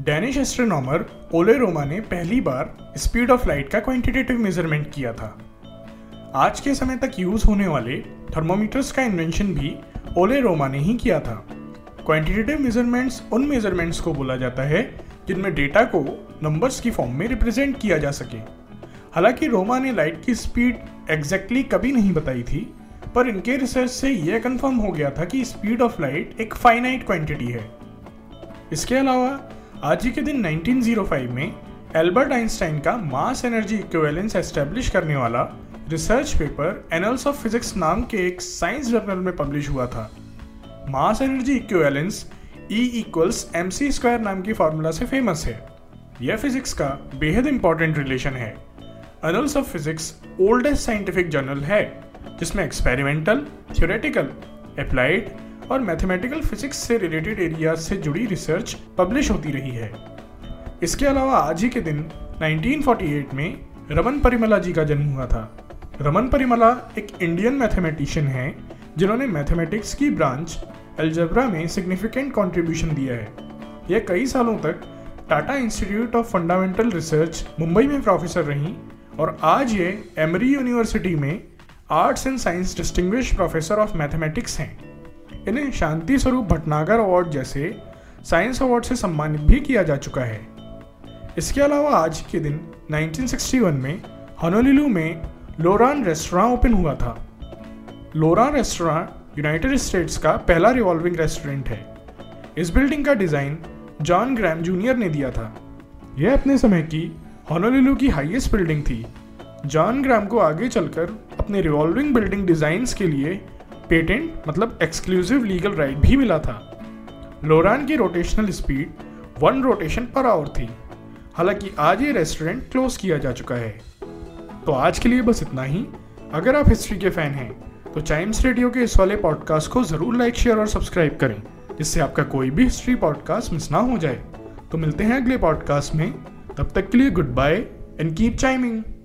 Danish astronomer ओले रोमा ने पहली बार स्पीड ऑफ़ लाइट का क्वांटिटेटिव मेज़रमेंट किया था। आज के समय तक यूज़ होने वाले थर्मोमीटर्स का इन्वेंशन भी ओले रोमा ने ही किया था। क्वांटिटेटिव मेजरमेंट्स उन मेजरमेंट्स को बोला जाता है जिनमें डेटा को नंबर्स की फॉर्म में रिप्रेजेंट किया जा सके। हालाँकि रोमा ने लाइट की स्पीड एग्जैक्टली कभी नहीं बताई थी, पर इनके रिसर्च से यह कंफर्म हो गया था कि स्पीड ऑफ़ लाइट एक फाइनाइट क्वांटिटी है। इसके अलावा आज ही के दिन 1905 में एल्बर्ट आइंस्टाइन का मास एनर्जी इक्विवेलेंस एस्टेब्लिश करने वाला research paper annals of physics नाम के एक साइंस जर्नल में पब्लिश हुआ था। Mass energy equivalence E equals M C square नाम की फार्मूला से फ़ेमस है। यह फिजिक्स का बेहद इंपॉर्टेंट रिलेशन है। Annals of physics oldest scientific journal है, जिसमें एक्सपेरिमेंटल थियोरेटिकल अप्लाइड और मैथमेटिकल फिजिक्स से रिलेटेड एरियाज़ से जुड़ी रिसर्च पब्लिश होती रही है। इसके अलावा आज ही के दिन 1948 में रमन परिमला जी का जन्म हुआ था। रमन परिमला एक इंडियन मैथमेटिशियन हैं, जिन्होंने मैथमेटिक्स की ब्रांच एल्जेब्रा में सिग्निफिकेंट कंट्रीब्यूशन दिया है। यह कई सालों तक Tata Institute of Fundamental Research Mumbai में प्रोफेसर रहीं और आज ये एमरी यूनिवर्सिटी में arts and science distinguished professor of mathematics हैं। इन्हें शांति स्वरूप भटनागर अवार्ड जैसे साइंस अवार्ड से सम्मानित भी किया जा चुका है। इसके अलावा आज के दिन 1961 में हनोलिलू में लोरान रेस्टोरेंट ओपन हुआ था। लोरान रेस्टोरेंट यूनाइटेड स्टेट्स का पहला रिवॉल्विंग रेस्टोरेंट है। इस बिल्डिंग का डिज़ाइन जॉन ग्रैम जूनियर ने दिया था। यह अपने समय की हॉनोलिलू की हाईएस्ट बिल्डिंग थी। जॉन ग्राम को आगे चलकर अपने रिवॉल्विंग बिल्डिंग डिज़ाइंस के लिए पेटेंट मतलब एक्सक्लूसिव लीगल राइट भी मिला था। लोरान की rotational speed one rotation per hour थी। हालाँकि आज ये रेस्टोरेंट क्लोज किया जा चुका है। तो आज के लिए बस इतना ही। अगर आप हिस्ट्री के फ़ैन हैं तो चाइम्स रेडियो के इस वाले पॉडकास्ट को ज़रूर लाइक शेयर और सब्सक्राइब करें। जिससे आपका कोई भी हिस्ट्री पॉडकास्ट मिस ना हो जाए। तो मिलते हैं अगले पॉडकास्ट में। तब तक के लिए goodbye and keep chiming